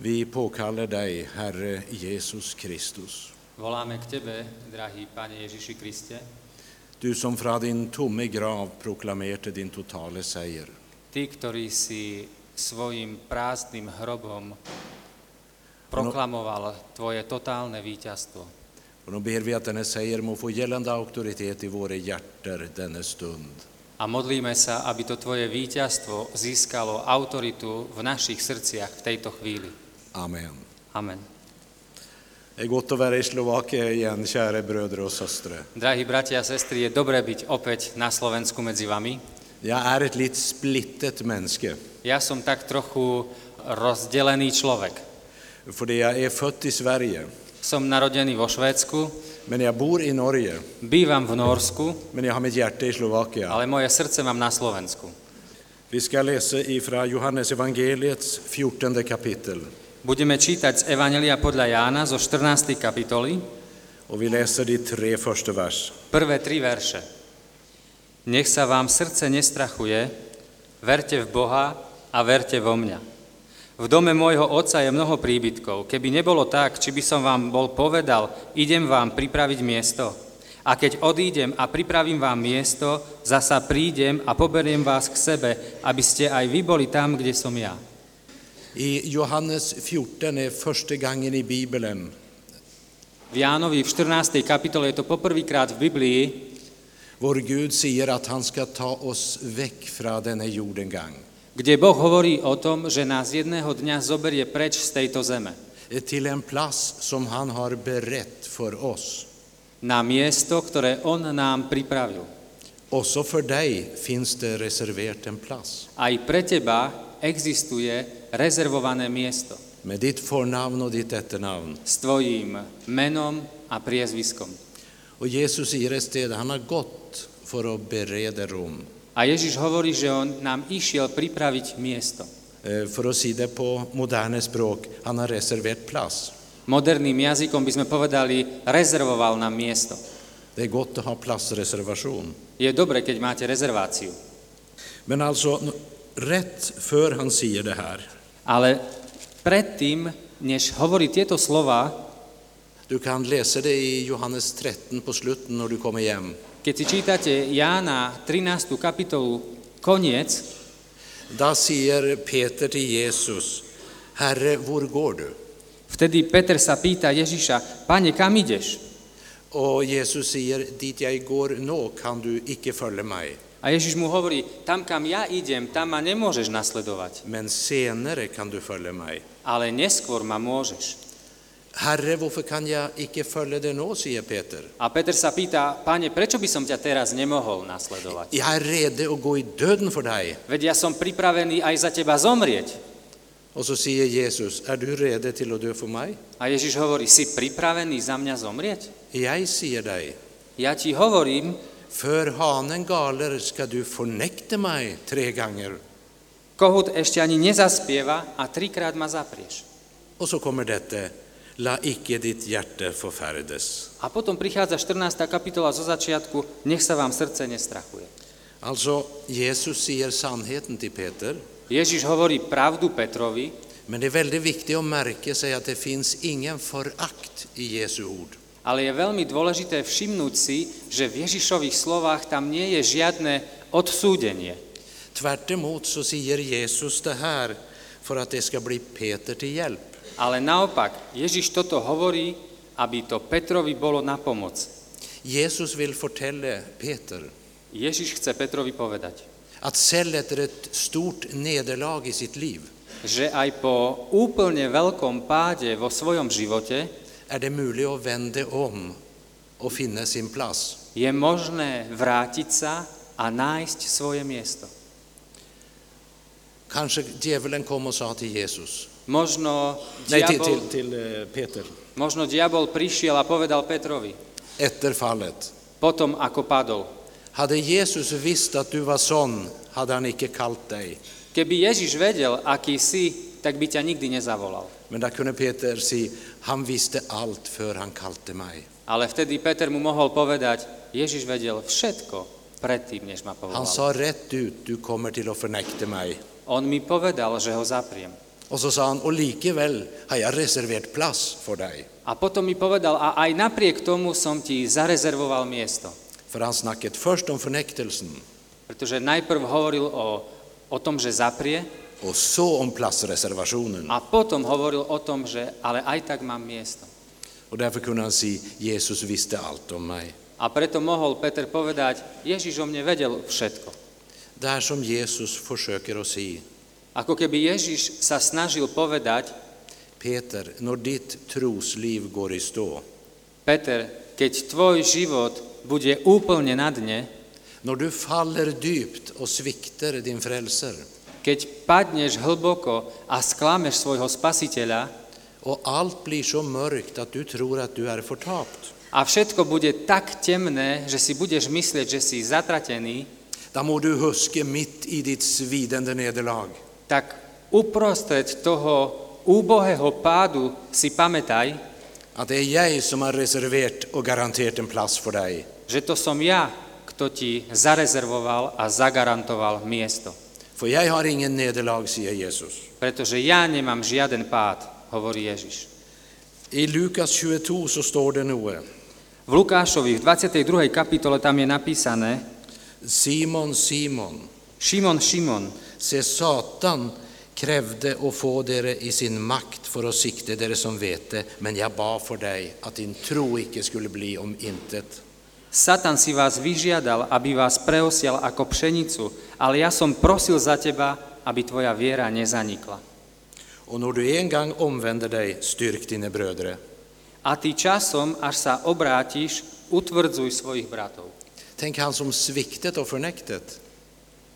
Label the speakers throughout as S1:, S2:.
S1: Vi påkallar dig, Herre Jesus Kristus.
S2: Voláme k Tebe, drahý Pane Ježiši Kriste,
S1: Du som fra din tomme grav proklamerte din totale seier.
S2: Ty, ktorý si svojim prázdnym hrobom proklamoval Tvoje totálne víťazstvo.
S1: Och nu ber vi att denna seger må få gällande auktoritet i våra hjärter denna stund.
S2: A modlíme sa, aby to Tvoje víťazstvo získalo autoritu v našich srdciach v tejto chvíli.
S1: Amen.
S2: Amen.
S1: Det är gott att vara i Slovakia igen, kära bröder och systrar.
S2: Drahí bratia a sestry, je dobré byť opäť na Slovensku medzi vami.
S1: Jag är ett lite splittet människa.
S2: Ja som tak trochu rozdelený človek.
S1: För det jag är född i Sverige,
S2: Som narodený vo Švédsku,
S1: men jag bor i Norge.
S2: bývam v Norsku,
S1: Men jag har mitt hjärta i Slovakia.
S2: ale moje srdce mám na Slovensku.
S1: Vi ska läsa ifrån Johannes evangeliets 14 kapitel.
S2: Budeme čítať z Evangelia podľa Jána zo 14. kapitoly,
S1: Och vi läser de tre första vers.
S2: prvé tri verše. Nech sa vám srdce nestrachuje, verte v Boha a verte vo mňa. V dome môjho otca je mnoho príbytkov. Keby nebolo tak, či by som vám bol povedal, idem vám pripraviť miesto. A keď odídem a pripravím vám miesto, zasa prídem a poberiem vás k sebe, aby ste aj vy boli tam, kde som ja.
S1: I Johannes 14 är första gången i Bibeln
S2: V Jánovi v 14. kapitole je to poprvýkrát v Biblii,
S1: vår Gud säger att han ska ta oss väck från denna jorden gång.
S2: kde Boh hovorí o tom, že nás jedného dňa zoberie preč z tejto zeme.
S1: Till en plats som han har berett för oss.
S2: Na miesto, ktoré On nám pripravil.
S1: Också för dig finns det reserverat en plats.
S2: Aj pre teba existuje rezervované miesto
S1: Med ditt förnamn och ditt efternamn.
S2: s tvojím menom a priezviskom.
S1: Och Jesus säger ett sted, han har gått för att bereda rum.
S2: A Ježiš hovorí, že On nám išiel pripraviť miesto.
S1: Eh, För att säga det på moderna språk, han har reserverat plats.
S2: Moderným jazykom by sme povedali, rezervoval nám miesto.
S1: Det är gott att ha platsreservation.
S2: Je dobre, keď máte rezerváciu.
S1: Men alltså, rätt för han säger det här,
S2: Ale predtým, než hovorí tieto slova,
S1: du kan läsa det i Johannes 13 på slutet när du kommer hem.
S2: keď si čítate Jána 13. kapitolu, koniec,
S1: Där säger Peter till Jesus, Herre, var går du?
S2: vtedy Peter sa pýta Ježiša, Pane, kam ideš?
S1: Och Jesus säger, dit jag går nå kan du icke följa mig,
S2: A Ježiš mu hovorí, tam, kam ja idem, tam ma nemôžeš nasledovať,
S1: men senare kan du följa mig.
S2: ale neskôr ma môžeš.
S1: Herre, varför kan jag icke följa dig nå, säger Peter.
S2: A Peter sa pýta, Pane, prečo by som ťa teraz nemohol nasledovať?
S1: Jag är redo att gå i döden för dig.
S2: Veď ja som pripravený aj za teba zomrieť.
S1: Och så säger Jesus, är du redo till att dö för mig?
S2: A Ježiš hovorí, si pripravený za mňa zomrieť?
S1: Jag säger dig,
S2: Ja ti hovorím,
S1: för hanen galer ska du förnekta mig tre gånger.
S2: kohút ešte ani nezaspieva a trikrát ma zaprieš.
S1: Och så kommer detta, la icke ditt hjärta förfärdes.
S2: A potom prichádza 14. kapitola zo začiatku, nech sa vám srdce nestrachuje.
S1: Alltså, Jesus säger sannheten till Peter,
S2: Ježiš hovorí pravdu Petrovi,
S1: men det är väldigt viktigt att märka sig att det finns ingen förakt i Jesu ord.
S2: Ale je veľmi dôležité všimnúť si, že v Ježišových slovách tam nie je žiadne odsúdenie.
S1: Tvärt emot så säger Jesus det här för att det ska bli Peter till hjälp.
S2: Ale naopak, Ježiš toto hovorí, aby to Petrovi bolo na pomoc.
S1: Jesus vill fortälla Peter
S2: Ježiš chce Petrovi povedať,
S1: att selv efter ett stort nederlag i sitt liv
S2: že aj po úplne veľkom páde vo svojom živote
S1: är det möjligt att vända om och finna sin plats.
S2: je možné vrátiť sa a nájsť svoje miesto.
S1: Kanske djävulen kom och sa till Jesus,
S2: Možno diabol,
S1: till, till eh, Peter,
S2: možno diabol prišiel a povedal Petrovi,
S1: efter fallet.
S2: potom ako padol,
S1: Hade Jesus visst att du var sån, hade han icke kallt dig.
S2: keby Ježiš vedel, aký si, tak by ťa nikdy nezavolal.
S1: Men där kunde Peter säga, han visste allt för han kalte mig.
S2: Ale vtedy Peter mu mohol povedať, Ježiš vedel všetko predtým, než ma
S1: Han
S2: povolal.
S1: sa rätt ut, du kommer till att förnekta mig.
S2: On mi povedal, že ho zapriem.
S1: Och så sa han, och likevel har jag reserverat plats för dig.
S2: A potom mi povedal, a aj napriek tomu som ti zarezervoval miesto.
S1: För han snackat först om förnektelsen
S2: Pretože najprv hovoril o, o tom, že zaprie,
S1: och så om platsreservationen.
S2: a potom hovoril o tom, že ale aj tak mám miesto.
S1: Och därför kunde han säga, Jesus visste allt om mig.
S2: A preto mohol Peter povedať, Ježiš o mne vedel všetko.
S1: Det här som Jesus försöker att säga.
S2: Ako keby Ježiš sa snažil povedať,
S1: Peter, när ditt trosliv går i stå,
S2: Peter, keď tvoj život bude úplne na dne,
S1: när du faller dypt och sviktar din frälser
S2: keď padneš hlboko a sklameš svojho spasiteľa
S1: och allt blir så mörkt att du tror att du är förtapt,
S2: a všetko bude tak temné, že si budeš myslieť, že si zatratený,
S1: då må du huska mitt i ditt svidande nederlag
S2: tak uprostred toho úbohého pádu si pamätaj,
S1: att det är jag som har reserverat och garanterat en plats för dig.
S2: že to som ja, kto ti zarezervoval a zagarantoval miesto.
S1: För jag har ingen nederlag, säger Jesus.
S2: Pretože ja nemám žiaden pád, hovorí Ježiš.
S1: I Lukas 22 så står det nu,
S2: V Lukášovi v 22. kapitole tam je napísané
S1: Simon, Simon,
S2: Šimon, Šimon,
S1: se Satan krävde att få dere i sin makt för att sikta dere som vete, men jag bad för dig att din tro icke skulle bli om intet.
S2: Satan si vás vyžiadal, aby vás preosial ako pšenicu, ale ja som prosil za teba, aby tvoja viera nezanikla.
S1: Och när du en gång omvänder dig, styrk dina bröder.
S2: A ty časom, až sa obrátiš, utvrdzuj svojich bratov.
S1: Tänk han som sviktet och förnektet,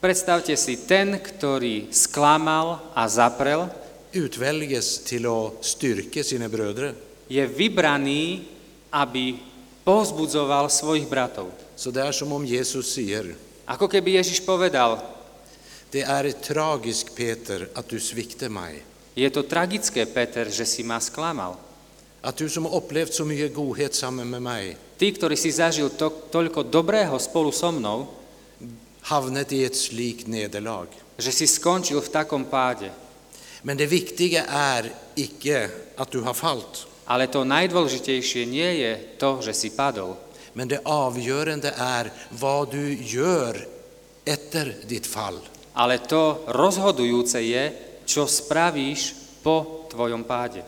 S2: Predstavte si, ten, ktorý sklamal a zaprel,
S1: utväljes till att styrka sina bröder.
S2: je vybraný, aby povzbudzoval svojich bratov.
S1: Så det är som om Jesus säger,
S2: Ako keby Ježiš povedal,
S1: det är tragiskt Peter att du sviktar mig.
S2: je to tragické, Peter, že si ma sklamal.
S1: Att du som har upplevt så mycket godhet samman med mig,
S2: Ty, ktorý si zažil to, toľko dobrého spolu so mnou,
S1: havnat i ett slikt nederlag.
S2: že si skončil v takom páde.
S1: Men det viktiga är icke att du har fallit,
S2: Ale to najdôležitejšie nie je to, že si padol,
S1: men det avgörande är vad du gör efter ditt fall.
S2: ale to rozhodujúce je, čo spravíš po tvojom páde.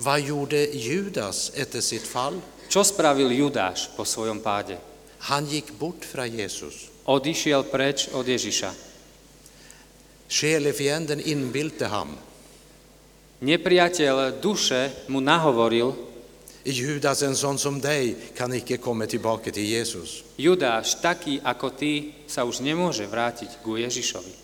S1: Vad gjorde Judas efter sitt fall?
S2: Čo spravil Judáš po svojom páde?
S1: Han gick bort från Jesus.
S2: Odišiel preč od Ježiša.
S1: Själefienden inbilte ham.
S2: Nepriateľ duše mu nahovoril,
S1: Judas, en sån som dig, kan icke komma tillbaka till Jesus.
S2: Judáš, taký ako ty, sa už nemôže vrátiť ku Ježišovi.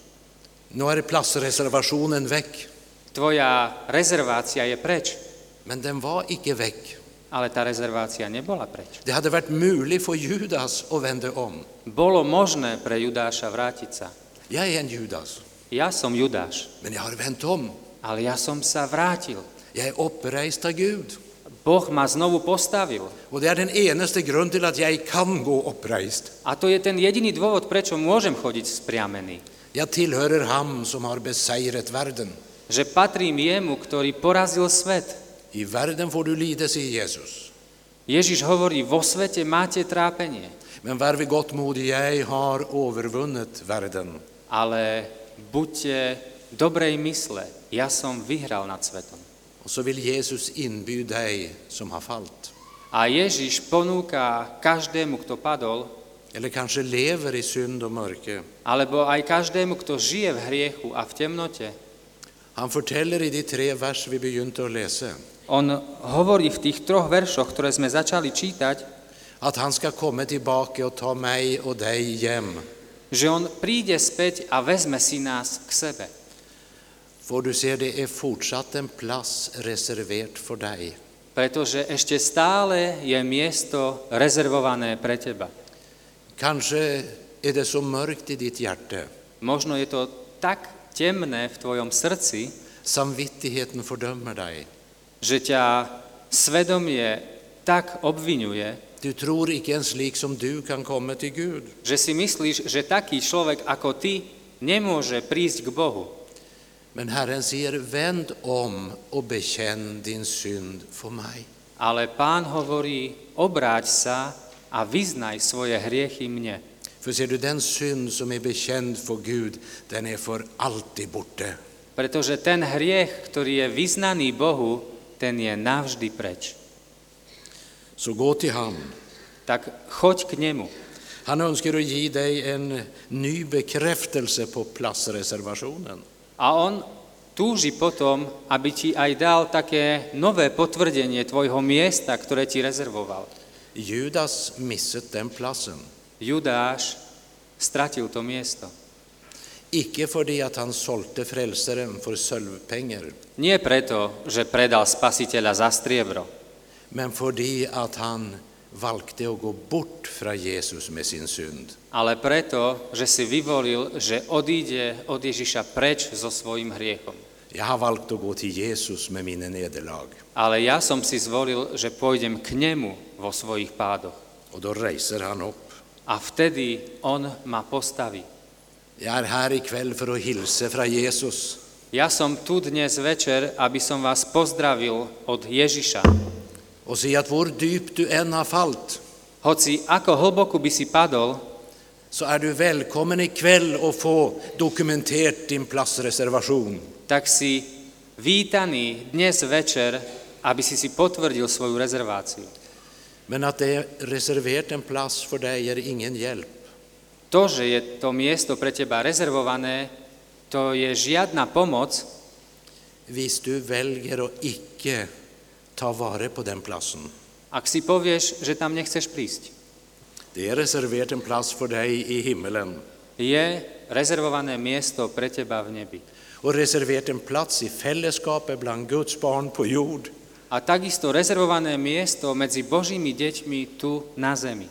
S1: Nu är platsreservationen väck,
S2: Tvoja rezervácia je preč,
S1: men den var icke väck.
S2: ale tá rezervácia nebola preč.
S1: Det hade varit möjligt för Judas att vända om.
S2: Bolo možné pre Judáša vrátiť sa.
S1: Är en Judas,
S2: Ja som Judáš,
S1: men jag har vänt om.
S2: Ale ja som sa vrátil.
S1: Jag är upprejst av Gud.
S2: Boh ma znovu postavil.
S1: Och det är den enaste grund till att jag kan gå upprejst.
S2: A to je ten jediný dôvod, prečo môžem chodiť spriamený.
S1: Jag tillhörer ham som har besegrat världen.
S2: Že patrím jemu, ktorý porazil svet.
S1: I världen får du lida, säger Jesus.
S2: Ježiš hovorí, vo svete máte trápenie,
S1: Men var vid gott mod, jag har övervunnit världen.
S2: ale buďte dobrej mysle, ja som vyhral nad svetom.
S1: Och så vill Jesus inbjuda dig som har fallit.
S2: A Ježiš ponúka každému, kto padol,
S1: Eller kanske lever i synd och mörker.
S2: alebo aj každému, kto žije v hriechu a v temnote.
S1: Han fortäller i de tre vers vi begynte att läsa
S2: On hovorí v tých troch veršoch, ktoré sme začali čítať,
S1: att han ska komma tillbaka och ta mig och dig hem.
S2: že on príde späť a vezme si nás k sebe.
S1: För du ser, det är fortsatt en plats reserverat för dig.
S2: Pretože ešte stále je miesto rezervované pre teba.
S1: Kanske är det så mörkt i ditt hjärta.
S2: Možno je to tak temné v tvojom srdci,
S1: Samvittigheten fördömer dig.
S2: že ťa svedomie tak obvinuje,
S1: Du tror icke ens lik som du kan komma till Gud.
S2: že si myslíš, že taký človek ako ty nemôže prísť k Bohu.
S1: Men Herren säger, vänd om och bekänn din synd för mig.
S2: Ale pán hovorí, obráť sa a vyznaj svoje hriechy mne.
S1: För ser du, den synd som är bekänd för Gud, den är för alltid borta.
S2: Pretože ten hriech, ktorý je vyznaný Bohu, ten je navždy preč.
S1: Så gå till han.
S2: Tak choď k nemu.
S1: Han önskar att ge dig en ny bekräftelse på platsreservationen.
S2: A on túži potom, aby ti aj dal také nové potvrdenie tvojho miesta, ktoré ti rezervoval.
S1: Judas misset den platsen.
S2: Judáš stratil to miesto.
S1: Icke för det att han sålde frälsaren för sölvpengar,
S2: Nie preto, že predal spasiteľa za striebro,
S1: men för det att han valgte att gå bort från Jesus med sin synd.
S2: ale preto, že si vyvolil, že odíde od Ježiša preč so svojim hriechom.
S1: Jag har att gå till Jesus med mina nederlag.
S2: Ale ja som si zvolil, že pôjdem k nemu vo svojich pádoch.
S1: Och då reser han upp.
S2: A vtedy on ma postaví.
S1: Jag är här ikväll för att hilsa från Jesus.
S2: Ja som tu dnes večer, aby som vás pozdravil od Ježiša.
S1: Och se att vår dyp du än har fallit,
S2: Hoci ako hlboko by si padol,
S1: så är du välkommen ikväll att få dokumenterat din platsreservation.
S2: tak si vítaný dnes večer, aby si si potvrdil svoju rezerváciu.
S1: Men att det är reserverat en plats för dig är ingen hjälp.
S2: To, že je to miesto pre teba rezervované, to je žiadna pomoc,
S1: Hvis du väljer att icke ta vara på den platsen.
S2: ak si povieš, že tam nechceš prísť.
S1: Det är reserverat en plats för dig i himmelen
S2: Je rezervované miesto pre teba v nebi.
S1: och reserverat en plats i fällskapet bland Guds barn på jord.
S2: A takisto rezervované miesto medzi Božími deťmi tu na zemi.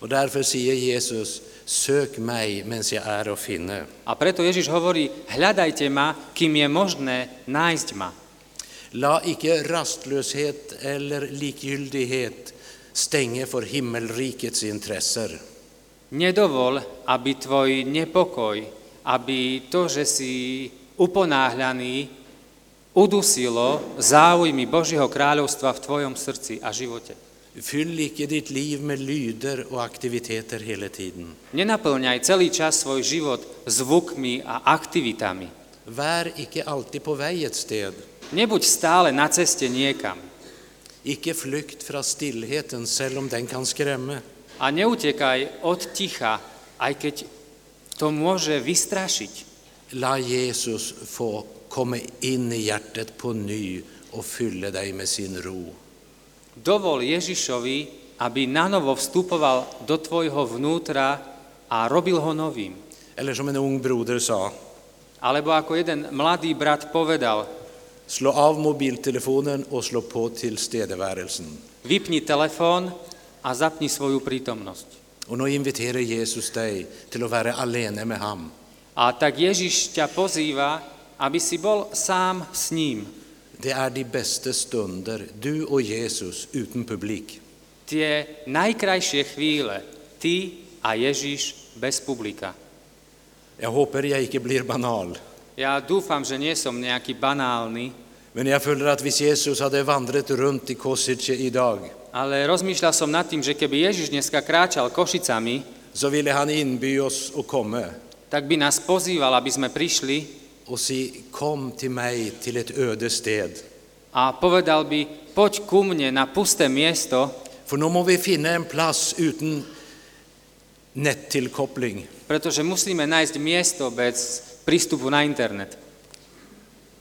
S1: Och därför säger Jesus, sök mig medan jag är att finna.
S2: A preto Ježiš hovorí, hľadajte ma, kým je možné nájsť ma.
S1: La icke rastlöshet eller likgiltighet stänga för himmelrikets intressen.
S2: Nedovol, aby tvoj nepokoj, aby to, že si uponáhľaný, udusilo záujmy Božieho kráľovstva v tvojom srdci a živote.
S1: Fyll icke ditt liv med lyder och aktiviteter hela tiden.
S2: Nenaplňaj celý čas svoj život zvukmi a aktivitami.
S1: Vär icke alltid på väg ett sted.
S2: Nebuď stále na ceste niekam.
S1: Icke flykt från stillheten, selv om den kan skrämma.
S2: A neutekaj od ticha, aj keď to môže vystrašiť.
S1: La Jesus få komma in i hjärtat på ny och fylla dig med sin ro.
S2: Dovol Ježišovi, aby nanovo vstupoval do tvojho vnútra a robil ho novým.
S1: Eller som en ung broder sa,
S2: Alebo ako jeden mladý brat povedal,
S1: slå av mobiltelefonen och slå på tillstedevärelsen.
S2: vypni telefón a zapni svoju prítomnosť.
S1: Och nu inviterar Jesus dig till att vara alene med ham.
S2: A tak Ježiš ťa pozýva, aby si bol sám s ním.
S1: Det är de bästa stunder, du och Jesus, utan publik.
S2: Tie najkrajšie chvíle, ty a Ježiš bez publika.
S1: Jag hoppas jag inte blir banal,
S2: Ja dúfam, že nie som nejaký banálny,
S1: men jag följer att hvis Jesus hade vandrat runt i Kosice idag
S2: ale rozmýšľal som nad tým, že keby Ježiš dneska kráčal Košicami,
S1: så ville han inby oss att komma
S2: tak by nás pozýval, aby sme prišli
S1: och si kom till mig till ett öde sted.
S2: a povedal by, poď ku mne na pusté miesto,
S1: För nu må vi finna en plats utan nettillkoppling.
S2: Pretože musíme nájsť miesto bez prístupu na internet,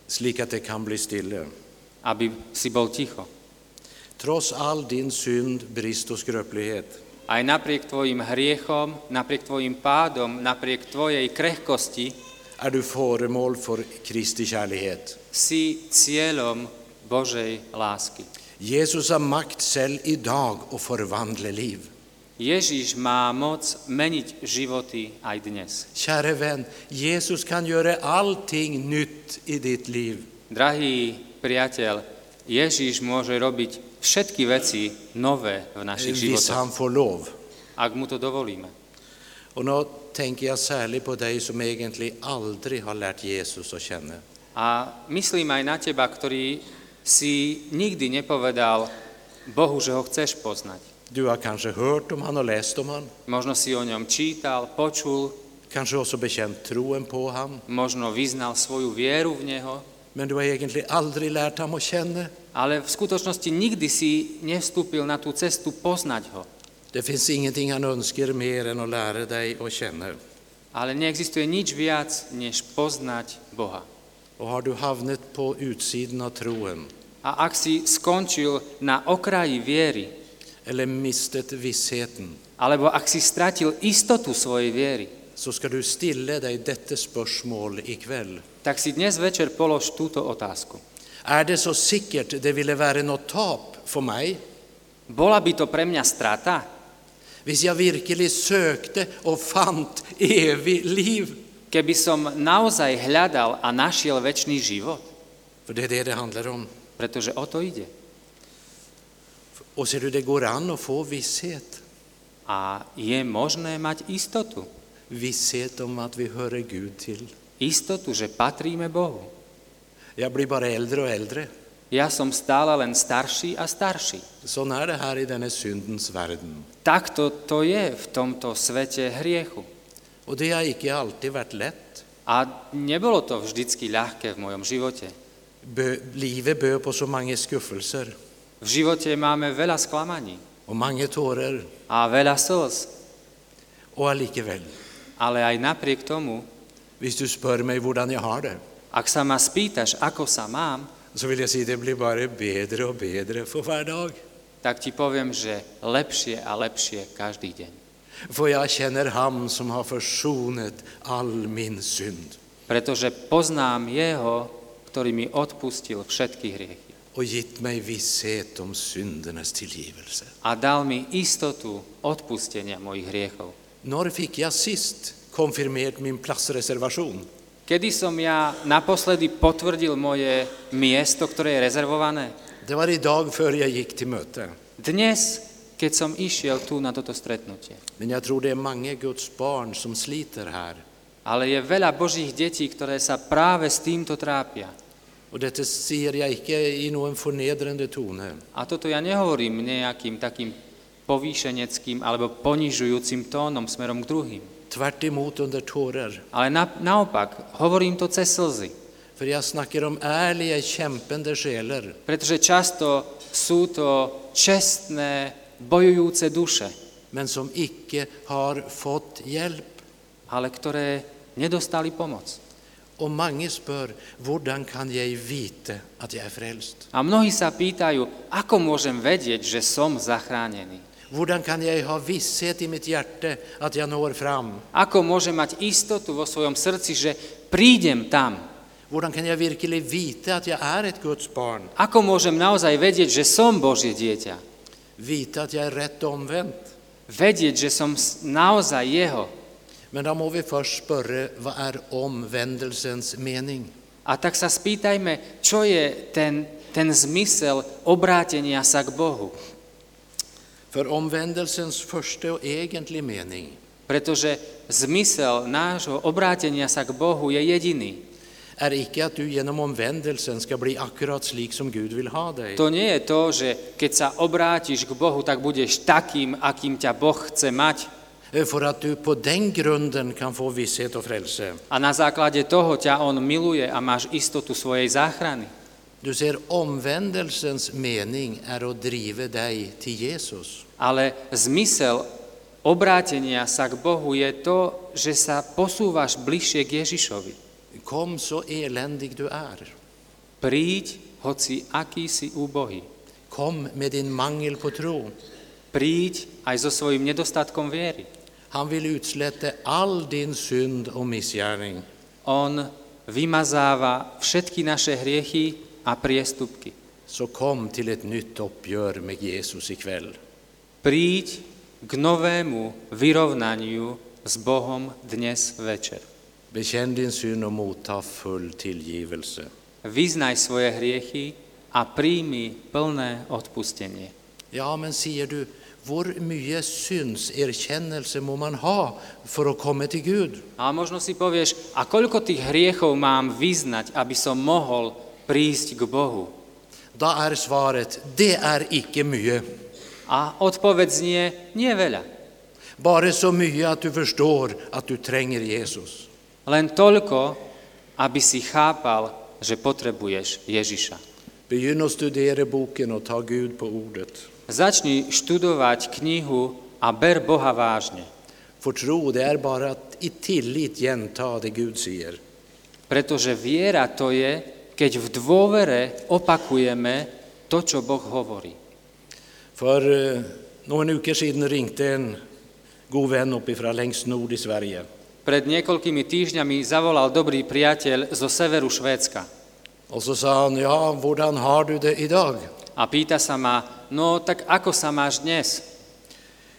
S1: Slik att det kan bli stilla.
S2: aby si bol ticho.
S1: Trots all din synd, brist och skröplighet
S2: Aj napriek tvojim hriechom, napriek tvojim pádom, napriek tvojej krehkosti
S1: är du föremål för Kristi kärlighet.
S2: si cieľom Božej lásky.
S1: Jesus har makt själv idag att förvandla liv.
S2: Ježíš má moc meniť životy aj dnes.
S1: Käre vän, Jesus kan göra allting nytt i ditt liv.
S2: Drahý priateľ, Ježíš môže robiť všetky veci nové v našich
S1: Hvis han får lov.
S2: ak mu to dovolíme.
S1: Och nu tänker jag särskilt på dig som egentligen aldrig har lärt Jesus att känna.
S2: A myslím aj na teba, ktorý si nikdy nepovedal Bohu, že ho chceš poznať.
S1: Du har kanske hört om han och läst om han,
S2: Možno si o ňom čítal, počul,
S1: kanske också bekänt troen på han,
S2: možno vyznal svoju vieru v Neho,
S1: men du har egentligen aldrig lärt ham att känna.
S2: ale v skutočnosti nikdy si nevstúpil na tú cestu poznať ho.
S1: Det finns ingenting han önskar mer än att lära dig att känna.
S2: Ale neexistuje nič viac, než poznať Boha.
S1: Och har du havnat på utsidan av troen
S2: A ak si skončil na okraji viery,
S1: eller mistet vissheten,
S2: alebo ak si stratil istotu svojej viery,
S1: så ska du stilla dig detta spörsmål ikväll.
S2: tak si dnes večer polož túto otázku.
S1: Är det så säkert det ville vara något tap för mig?
S2: Bola by to pre mňa strata,
S1: Hvis jag virkelig sökte och fant evig liv?
S2: keby som naozaj hľadal a našiel väčší život?
S1: För det är det det handlar om.
S2: Pretože o to ide.
S1: Och ser du, det går an att få visshet.
S2: A je možné mať istotu.
S1: Visshet om att vi hör Gud till.
S2: Istotu, že patríme Bohu.
S1: Jag blir bara äldre och äldre.
S2: Ja som stále len starší a starší.
S1: Sån är det här i denna syndens världen.
S2: Takto to je v tomto svete hriechu.
S1: Och det har icke alltid varit lätt.
S2: A nebolo to vždycky ľahké v mojom živote.
S1: Bö, livet böd på så många skuffelser
S2: V živote máme veľa sklamaní
S1: och många tårar.
S2: a veľa slz,
S1: Och allikeväl,
S2: ale aj napriek tomu,
S1: hvis du spör mig hur jag har det,
S2: ak sa ma spýtaš, ako sa mám,
S1: så vill jag säga det blir bara bättre och bättre för varje dag.
S2: tak ti poviem, že lepšie a lepšie každý deň.
S1: För jag känner han som har försonat all min synd
S2: Pretože poznám Jeho, ktorý mi odpustil všetky hriechy
S1: och gett mig visshet om syndernas tillgivelse.
S2: a dal mi istotu odpustenia mojich hriechov.
S1: När fick jag sist konfirmerat min platsreservation?
S2: Kedy som ja naposledy potvrdil moje miesto, ktoré je rezervované?
S1: Det var idag före jag gick till möte.
S2: Dnes, keď som išiel tu na toto stretnutie.
S1: Men jag tror det är många Guds barn som sliter här.
S2: Ale je veľa Božích detí, ktoré sa práve s týmto trápia.
S1: Och detta ser jag icke i någon förnedrande tone.
S2: A toto ja nehovorím nejakým takým povýšeneckým alebo ponižujúcim tónom smerom k druhým.
S1: Emot under tårar.
S2: Ale na, naopak, hovorím to cez slzy.
S1: För jag snackar om ärliga, kämpande själar
S2: Pretože často sú to čestné, bojujúce duše,
S1: men som icke har fått hjälp.
S2: ale ktoré nedostali pomoc.
S1: Och många spör, hur kan jag veta att jag är frälst?
S2: A mnohí sa pýtajú, ako môžem vedieť, že som zachránený?
S1: Hur kan jag ha visshet i mitt hjärta att jag når fram?
S2: Ako môžem mať istotu vo svojom srdci, že prídem tam?
S1: Hur kan jag verkligen veta att jag är ett Guds barn?
S2: Ako môžem naozaj vedieť, že som Božie dieťa?
S1: Veta att jag är rätt omvänt?
S2: Vedieť, že som naozaj Jeho?
S1: Men då må vi först spöra, vad är omvändelsens mening?
S2: A tak sa spýtajme, čo je ten, ten zmysel obrátenia sa k Bohu.
S1: För omvändelsens första och egentlig mening
S2: Pretože zmysel nášho obrátenia sa k Bohu je jediný.
S1: är icke att du genom omvändelsen ska bli akkurat slik som Gud vill ha dig.
S2: To nie je to, že keď sa obrátiš k Bohu, tak budeš takým, akým ťa Boh chce mať.
S1: För att du på den grunden kan få visshet och frälse.
S2: A na základe toho ťa On miluje a máš istotu svojej záchrany.
S1: Du ser, omvändelsens mening är att driva dig till Jesus.
S2: Ale zmysel obrátenia sa k Bohu je to, že sa posúvaš bližšie k Ježišovi.
S1: Kom så eländig du är.
S2: Príď, hoci aký si úbohý.
S1: Kom med din mangel på tro.
S2: Príď aj so svojím nedostatkom viery.
S1: Han vill utsläta all din synd och missgärning.
S2: On vymazáva všetky naše hriechy a priestupky.
S1: Så kom till ett nytt uppgör med Jesus ikväll.
S2: Príď k novému vyrovnaniu s Bohom dnes večer.
S1: Bekänn din synd och motta full tillgivelse.
S2: Vyznaj svoje hriechy a príjmi plné odpustenie.
S1: Ja, men säger du, Hvor mye synserkjennelse må man ha for å komme til Gud?
S2: Ale možno si povieš, a koľko tých hriechov mám vyznať, aby som mohol prísť k Bohu?
S1: Da er svaret det er ikke mye.
S2: A odpoveď znie, nie veľa.
S1: Bare så mye at du forstår at du trenger Jesus.
S2: Len toľko, aby si chápal, že potrebuješ Ježiša.
S1: Begynn å studere boken og ta Gud på ordet.
S2: Začni študovať knihu a ber Boha vážne.
S1: For tro, det er bare at i tillit gjenta det Gud sier.
S2: Pretože viera to je, keď v dôvere opakujeme to, čo Boh hovorí.
S1: For eh, noen uker siden ringte en god venn oppe fra lengst nord i Sverige.
S2: Pred niekoľkými týždňami zavolal dobrý priateľ zo severu Švédska
S1: Og så sa han, ja, hvordan har du det i dag?
S2: A pýta sa ma, no tak ako sa máš dnes?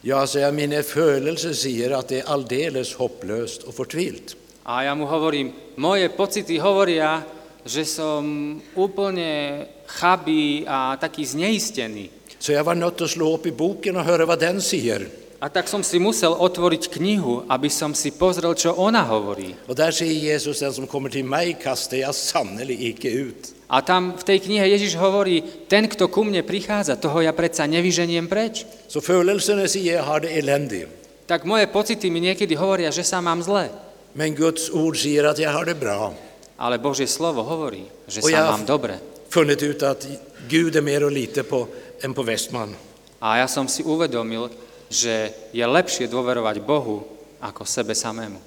S1: Ja, så jeg, mine følelser sier at det er aldeles håpløst og fortvilt.
S2: A ja mu hovorím, moje pocity hovoria, že som úplne chabý a taký zneistený.
S1: Så jeg var til å slå opp i boken og høre hva den sier.
S2: A tak som si musel otvoriť knihu, aby som si pozrel, čo ona hovorí.
S1: Og der sier Jesus, den som kommer til meg, kaster jeg sannelig ikke ut.
S2: A tam v tej knihe Ježiš hovorí, ten, kto ku mne prichádza, toho ja predsa nevyženiem preč.
S1: Så følelsene sier jeg har det elendig.
S2: Tak moje pocity mi niekedy hovoria, že sa mám zle.
S1: Men Guds ord sier at jeg har det bra.
S2: Ale Božie slovo hovorí, že sa mám dobre.
S1: Funnet ut at Gud er mer å lite på enn på Vestmann.
S2: A ja som si uvedomil, že je lepšie dôverovať Bohu ako sebe samému.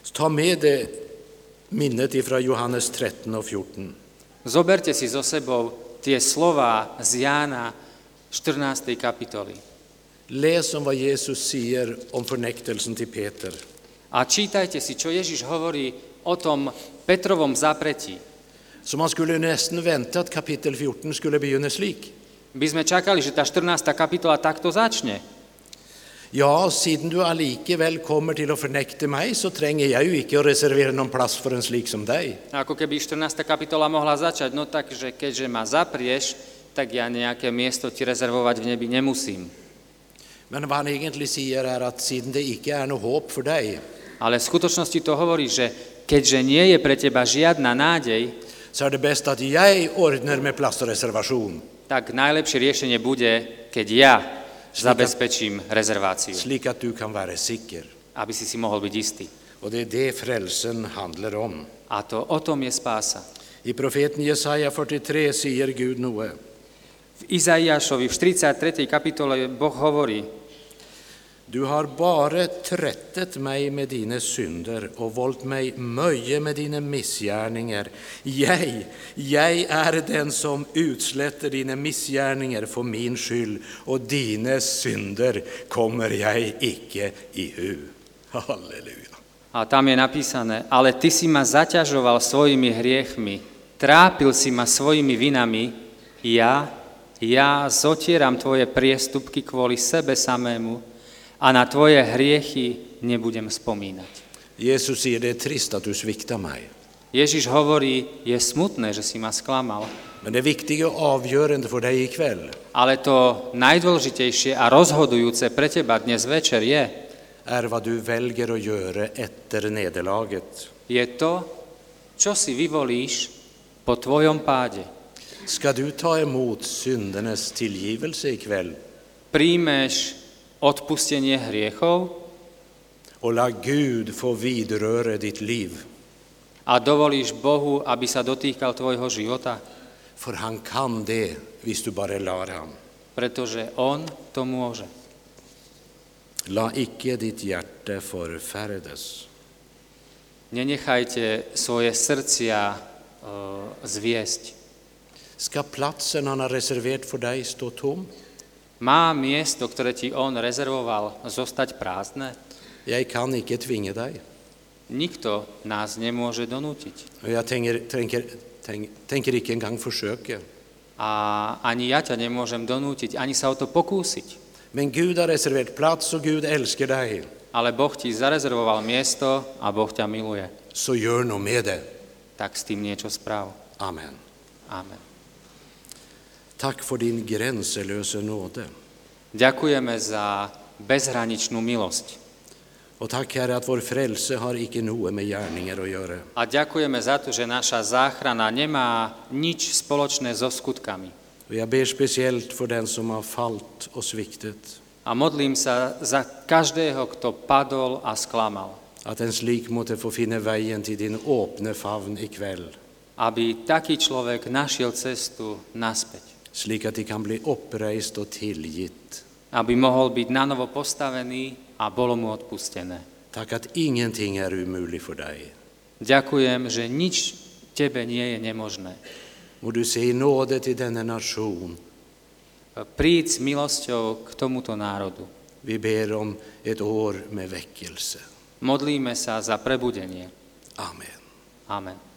S1: Så ta med det minnet fra Johannes 13 og 14.
S2: Zoberte si so sebou tie slova z Jána 14. kapitoly
S1: Les om hva Jesus sier om fornektelsen til Peter.
S2: a čítajte si, čo Ježiš hovorí o tom Petrovom zapretí.
S1: Så man skulle nesten vente at kapittel 14 skulle begynne slik.
S2: By sme čakali, že tá 14. kapitola takto začne.
S1: Ja, siden du allikevel kommer til å fornekte meg, så trenger jeg jo ikke å reservere noen plass for en slik som deg.
S2: Ako keby 14. kapitola mohla začať, no tak, že keďže ma zaprieš, tak ja nejaké miesto ti rezervovať v nebi nemusím.
S1: Men hva han egentlig sier, er at siden det ikke er noe håp for deg,
S2: Ale v skutočnosti to hovorí, že keďže nie je pre teba žiadna nádej,
S1: så er det best at jeg ordner med plass og reservasjon,
S2: tak najlepšie riešenie bude, keď ja zabezpečím rezerváciu,
S1: slik at du kan være sikker.
S2: aby si si mohol byť istý.
S1: Og det er det frelsen handler om.
S2: A to o tom je spása.
S1: I profeten Jesaja 43 sier Gud noe.
S2: V Izaiášovi v 43. kapitole Boh hovorí,
S1: Du har bare trettet meg med dine synder og voldt meg møye med dine misgjerninger. Jeg, jeg er den som utsletter dine misgjerninger for min skyld, og dine synder kommer jeg ikke i hu. Halleluja.
S2: a tam je napísané, ale ty si ma zaťažoval svojimi hriechmi, trápil si ma svojimi vinami, ja, ja zotieram tvoje priestupky kvôli sebe samému a na tvoje hriechy nebudem spomínať.
S1: Jesus sier det er trist at du svikta meg,
S2: Ježiš hovorí, je smutné, že si ma sklamal,
S1: men det viktige og avgjørende for deg i kveld
S2: ale to najdôležitejšie a rozhodujúce pre teba dnes večer je,
S1: er hva du velger å gjøre etter nederlaget.
S2: je to, čo si vyvolíš po tvojom páde.
S1: Skal du ta imot syndenes tilgivelse i kveld
S2: Príjmeš odpustenie hriechov
S1: la Gud få ditt liv?
S2: a dovolíš Bohu, aby sa dotýkal tvojho života,
S1: For han kan det hvis du bare lar ham.
S2: pretože On to môže.
S1: La ikke ditt hjerte forferdes.
S2: Nenechajte svoje srdcia e, zviesť.
S1: Skal platsen han har reservert for deg, stå tom?
S2: Má miesto, ktoré ti On rezervoval, zostať prázdne?
S1: Jeg kan ikke tvinge deg.
S2: Nikto nás nemôže donútiť.
S1: Og jeg tenker, tenker, ikke engang forsøke.
S2: A ani ja ťa nemôžem donútiť, ani sa o to pokúsiť.
S1: Men Gud har reservert plats, og Gud elsker deg.
S2: Ale Boh ti zarezervoval miesto a Boh ťa miluje.
S1: Så gjør noe med det.
S2: Tak s tým niečo správ.
S1: Amen.
S2: Amen.
S1: Takk for din grenseløse nåde.
S2: Ďakujeme za bezhraničnú milosť.
S1: Och tack Herre att vår frälse har icke noe med gärningar att göra.
S2: A ďakujeme za to, že naša záchrana nemá nič spoločné so skutkami.
S1: Och jag ber speciellt för den som har fallit och sviktet.
S2: A modlím sa za každého, kto padol a sklamal.
S1: Att en slik måtte få finna vägen till din öppna famn ikväll.
S2: Aby taký človek našiel cestu naspäť.
S1: Slik att de kan bli upprejst och tillgitt.
S2: Aby mohol byť nanovo postavený a bolo mu odpustené.
S1: Tack att ingenting är umuligt för dig.
S2: Ďakujem, že nič tebe nie je nemožné.
S1: Må du se i nåde till denna nation.
S2: Príď s milosťou k tomuto národu.
S1: Vi ber om ett år med väckelse.
S2: Modlíme sa za prebudenie.
S1: Amen.
S2: Amen.